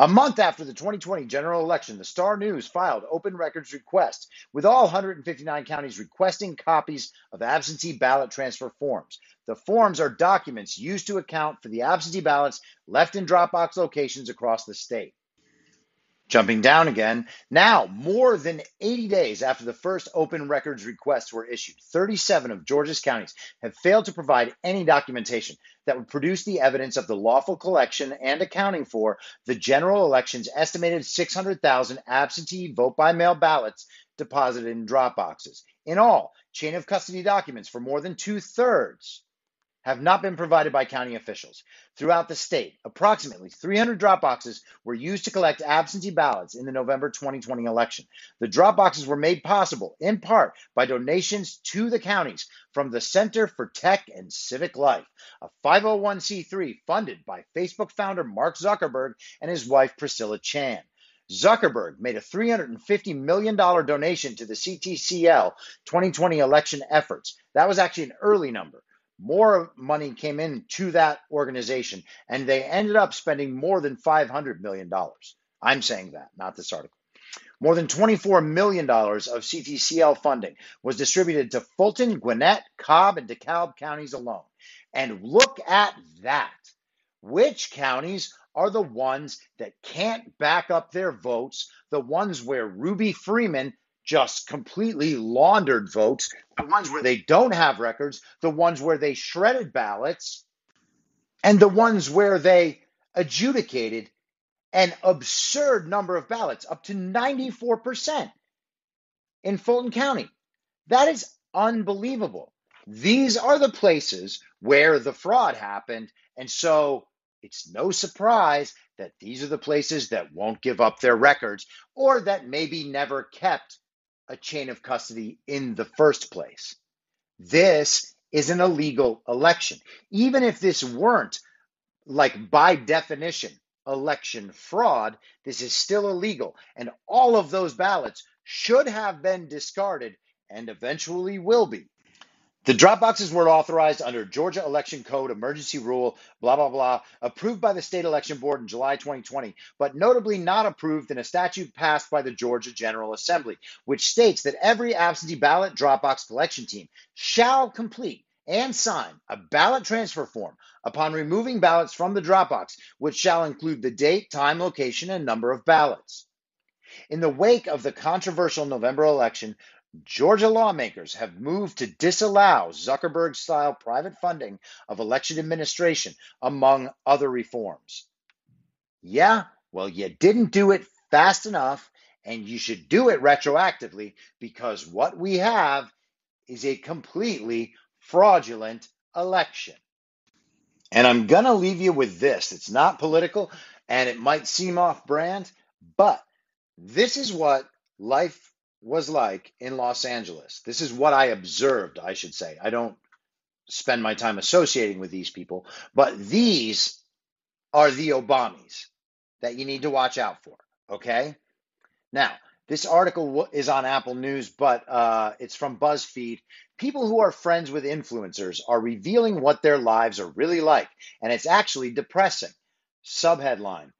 A month after the 2020 general election, the Star News filed open records requests with all 159 counties requesting copies of absentee ballot transfer forms. The forms are documents used to account for the absentee ballots left in Dropbox locations across the state. Jumping down again, now more than 80 days after the first open records requests were issued, 37 of Georgia's counties have failed to provide any documentation that would produce the evidence of the lawful collection and accounting for the general election's estimated 600,000 absentee vote by mail ballots deposited in drop boxes. In all, chain of custody documents for more than two thirds have not been provided by county officials. Throughout the state, approximately 300 drop boxes were used to collect absentee ballots in the November 2020 election. The drop boxes were made possible in part by donations to the counties from the Center for Tech and Civic Life, a 501c3 funded by Facebook founder Mark Zuckerberg and his wife Priscilla Chan. Zuckerberg made a $350 million donation to the CTCL 2020 election efforts. That was actually an early number more money came in to that organization and they ended up spending more than $500 million. I'm saying that, not this article. More than $24 million of CTCL funding was distributed to Fulton, Gwinnett, Cobb, and DeKalb counties alone. And look at that. Which counties are the ones that can't back up their votes, the ones where Ruby Freeman just completely laundered votes, the ones where they don't have records, the ones where they shredded ballots, and the ones where they adjudicated an absurd number of ballots, up to 94% in Fulton County. That is unbelievable. These are the places where the fraud happened. And so it's no surprise that these are the places that won't give up their records or that maybe never kept a chain of custody in the first place. This is an illegal election. Even if this weren't, like by definition, election fraud, this is still illegal. And all of those ballots should have been discarded and eventually will be. The drop boxes were authorized under Georgia Election Code Emergency Rule, blah, blah, blah, approved by the State Election Board in July 2020, but notably not approved in a statute passed by the Georgia General Assembly, which states that every absentee ballot drop box collection team shall complete and sign a ballot transfer form upon removing ballots from the drop box, which shall include the date, time, location, and number of ballots. In the wake of the controversial November election, Georgia lawmakers have moved to disallow Zuckerberg style private funding of election administration, among other reforms. Yeah, well, you didn't do it fast enough, and you should do it retroactively because what we have is a completely fraudulent election. And I'm going to leave you with this. It's not political and it might seem off brand, but this is what life was like in Los Angeles. This is what I observed, I should say. I don't spend my time associating with these people, but these are the Obamis that you need to watch out for. Okay. Now, this article is on Apple News, but uh, it's from BuzzFeed. People who are friends with influencers are revealing what their lives are really like, and it's actually depressing. Subheadline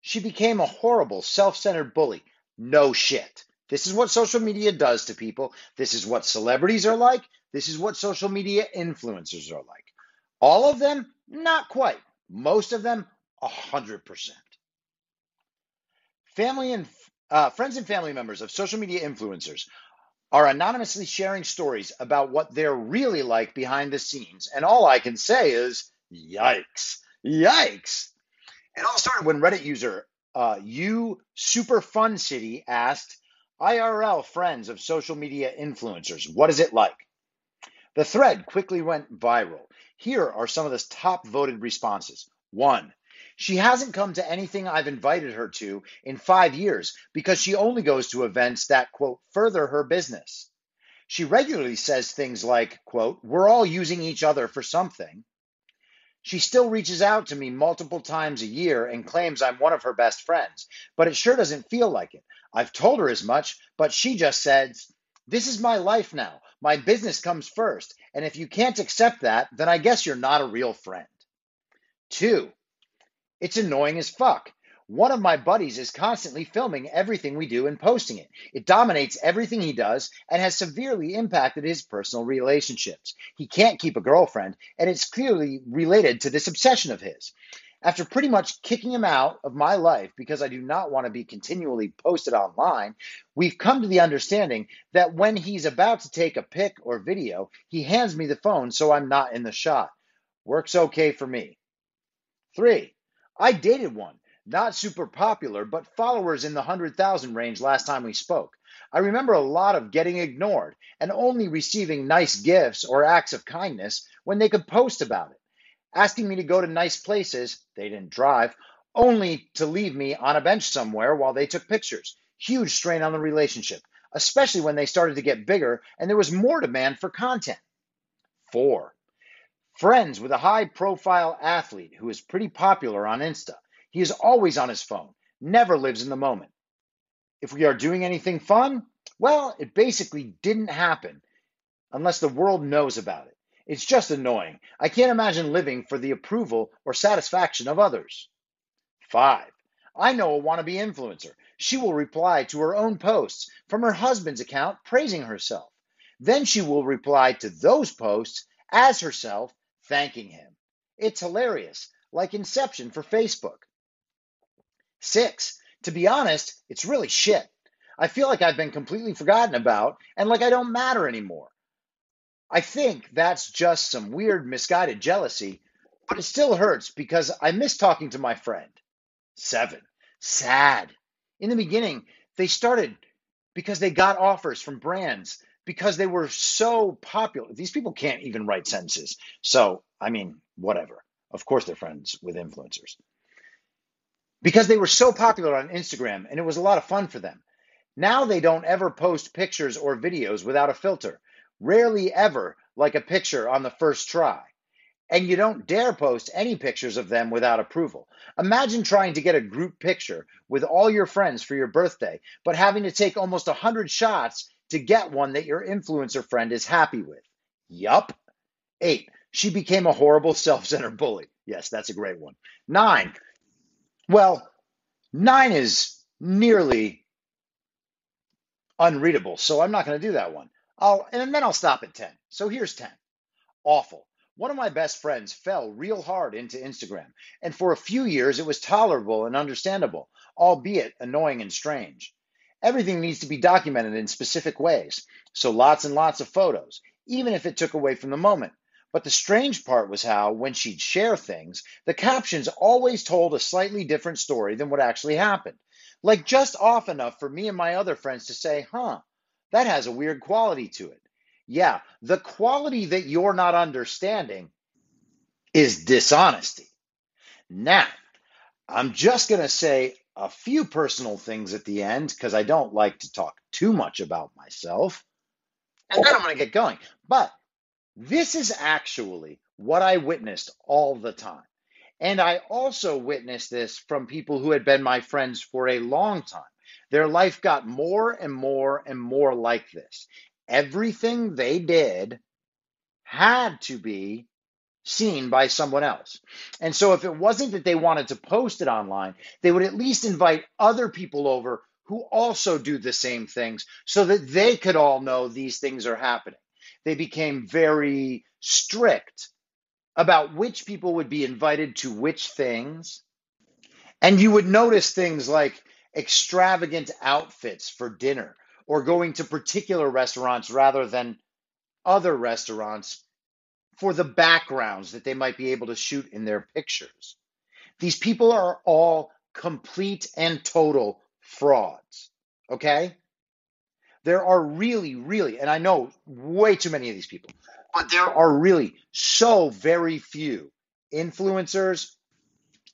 She became a horrible, self centered bully. No shit. This is what social media does to people. This is what celebrities are like. This is what social media influencers are like. All of them, not quite. Most of them, 100%. Family and uh, friends and family members of social media influencers are anonymously sharing stories about what they're really like behind the scenes. And all I can say is, yikes, yikes. It all started when Reddit user uh, You Super Fun City asked IRL friends of social media influencers, what is it like? The thread quickly went viral. Here are some of the top voted responses. One, she hasn't come to anything I've invited her to in five years because she only goes to events that, quote, further her business. She regularly says things like, quote, we're all using each other for something. She still reaches out to me multiple times a year and claims I'm one of her best friends, but it sure doesn't feel like it. I've told her as much, but she just says, This is my life now. My business comes first. And if you can't accept that, then I guess you're not a real friend. Two, it's annoying as fuck. One of my buddies is constantly filming everything we do and posting it. It dominates everything he does and has severely impacted his personal relationships. He can't keep a girlfriend, and it's clearly related to this obsession of his. After pretty much kicking him out of my life because I do not want to be continually posted online, we've come to the understanding that when he's about to take a pic or video, he hands me the phone so I'm not in the shot. Works okay for me. Three, I dated one. Not super popular, but followers in the 100,000 range last time we spoke. I remember a lot of getting ignored and only receiving nice gifts or acts of kindness when they could post about it. Asking me to go to nice places, they didn't drive, only to leave me on a bench somewhere while they took pictures. Huge strain on the relationship, especially when they started to get bigger and there was more demand for content. Four, Friends with a high profile athlete who is pretty popular on Insta. He is always on his phone, never lives in the moment. If we are doing anything fun, well, it basically didn't happen unless the world knows about it. It's just annoying. I can't imagine living for the approval or satisfaction of others. Five, I know a wannabe influencer. She will reply to her own posts from her husband's account praising herself. Then she will reply to those posts as herself thanking him. It's hilarious, like Inception for Facebook. Six, to be honest, it's really shit. I feel like I've been completely forgotten about and like I don't matter anymore. I think that's just some weird, misguided jealousy, but it still hurts because I miss talking to my friend. Seven, sad. In the beginning, they started because they got offers from brands because they were so popular. These people can't even write sentences. So, I mean, whatever. Of course, they're friends with influencers. Because they were so popular on Instagram and it was a lot of fun for them. Now they don't ever post pictures or videos without a filter. Rarely ever like a picture on the first try. And you don't dare post any pictures of them without approval. Imagine trying to get a group picture with all your friends for your birthday, but having to take almost 100 shots to get one that your influencer friend is happy with. Yup. Eight, she became a horrible self centered bully. Yes, that's a great one. Nine, well, nine is nearly unreadable, so I'm not going to do that one. I'll, and then I'll stop at 10. So here's 10. Awful. One of my best friends fell real hard into Instagram, and for a few years it was tolerable and understandable, albeit annoying and strange. Everything needs to be documented in specific ways. So lots and lots of photos, even if it took away from the moment. But the strange part was how, when she'd share things, the captions always told a slightly different story than what actually happened. Like just off enough for me and my other friends to say, huh, that has a weird quality to it. Yeah, the quality that you're not understanding is dishonesty. Now, I'm just going to say a few personal things at the end because I don't like to talk too much about myself. And then I'm going to get going. But This is actually what I witnessed all the time. And I also witnessed this from people who had been my friends for a long time. Their life got more and more and more like this. Everything they did had to be seen by someone else. And so if it wasn't that they wanted to post it online, they would at least invite other people over who also do the same things so that they could all know these things are happening. They became very strict about which people would be invited to which things. And you would notice things like extravagant outfits for dinner or going to particular restaurants rather than other restaurants for the backgrounds that they might be able to shoot in their pictures. These people are all complete and total frauds. Okay? There are really, really, and I know way too many of these people, but there are really so very few influencers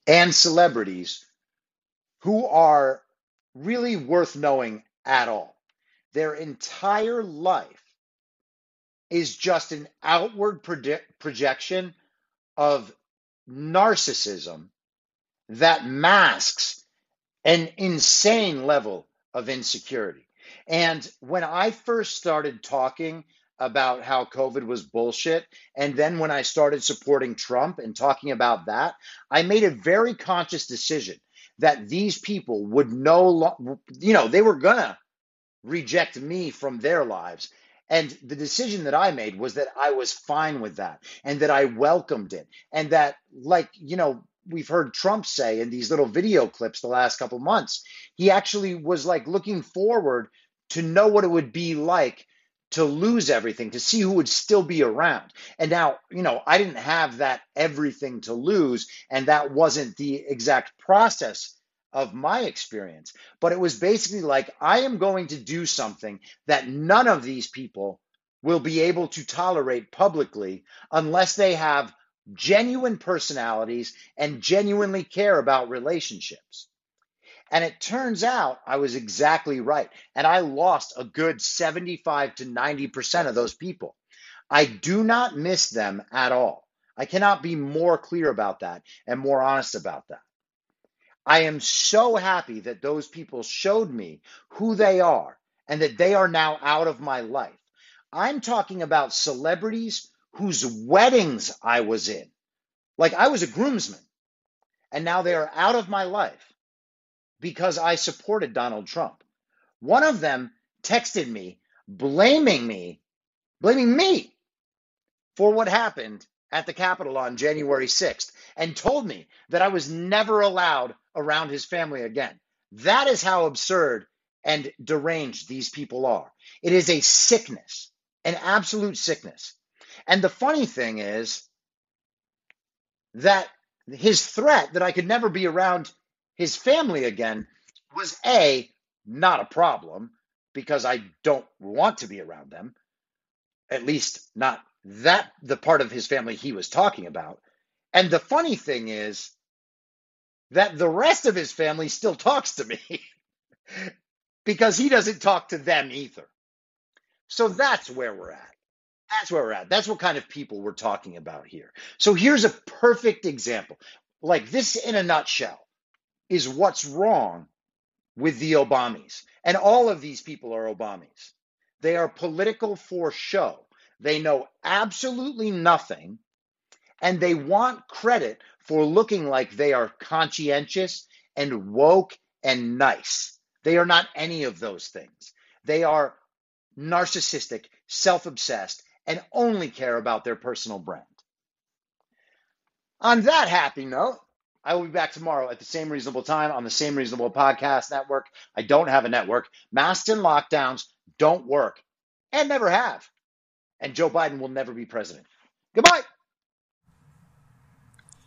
and celebrities who are really worth knowing at all. Their entire life is just an outward projection of narcissism that masks an insane level of insecurity. And when I first started talking about how COVID was bullshit, and then when I started supporting Trump and talking about that, I made a very conscious decision that these people would no longer, you know, they were gonna reject me from their lives and the decision that I made was that I was fine with that and that I welcomed it. And that, like, you know, we've heard Trump say in these little video clips the last couple months, he actually was like looking forward to know what it would be like to lose everything, to see who would still be around. And now, you know, I didn't have that everything to lose, and that wasn't the exact process of my experience, but it was basically like I am going to do something that none of these people will be able to tolerate publicly unless they have genuine personalities and genuinely care about relationships. And it turns out I was exactly right. And I lost a good 75 to 90% of those people. I do not miss them at all. I cannot be more clear about that and more honest about that. I am so happy that those people showed me who they are and that they are now out of my life. I'm talking about celebrities whose weddings I was in. Like I was a groomsman, and now they are out of my life because I supported Donald Trump. One of them texted me blaming me, blaming me for what happened at the Capitol on January 6th and told me that I was never allowed around his family again. That is how absurd and deranged these people are. It is a sickness, an absolute sickness. And the funny thing is that his threat that I could never be around his family again was A, not a problem because I don't want to be around them, at least not that the part of his family he was talking about. And the funny thing is that the rest of his family still talks to me because he doesn't talk to them either. So that's where we're at. That's where we're at. That's what kind of people we're talking about here. So here's a perfect example. Like this in a nutshell is what's wrong with the Obamis. And all of these people are Obamis. They are political for show. They know absolutely nothing and they want credit for looking like they are conscientious and woke and nice. They are not any of those things. They are narcissistic, self obsessed, and only care about their personal brand. On that happy note, I will be back tomorrow at the same reasonable time on the same reasonable podcast network. I don't have a network. Masks and lockdowns don't work and never have. And Joe Biden will never be president. Goodbye.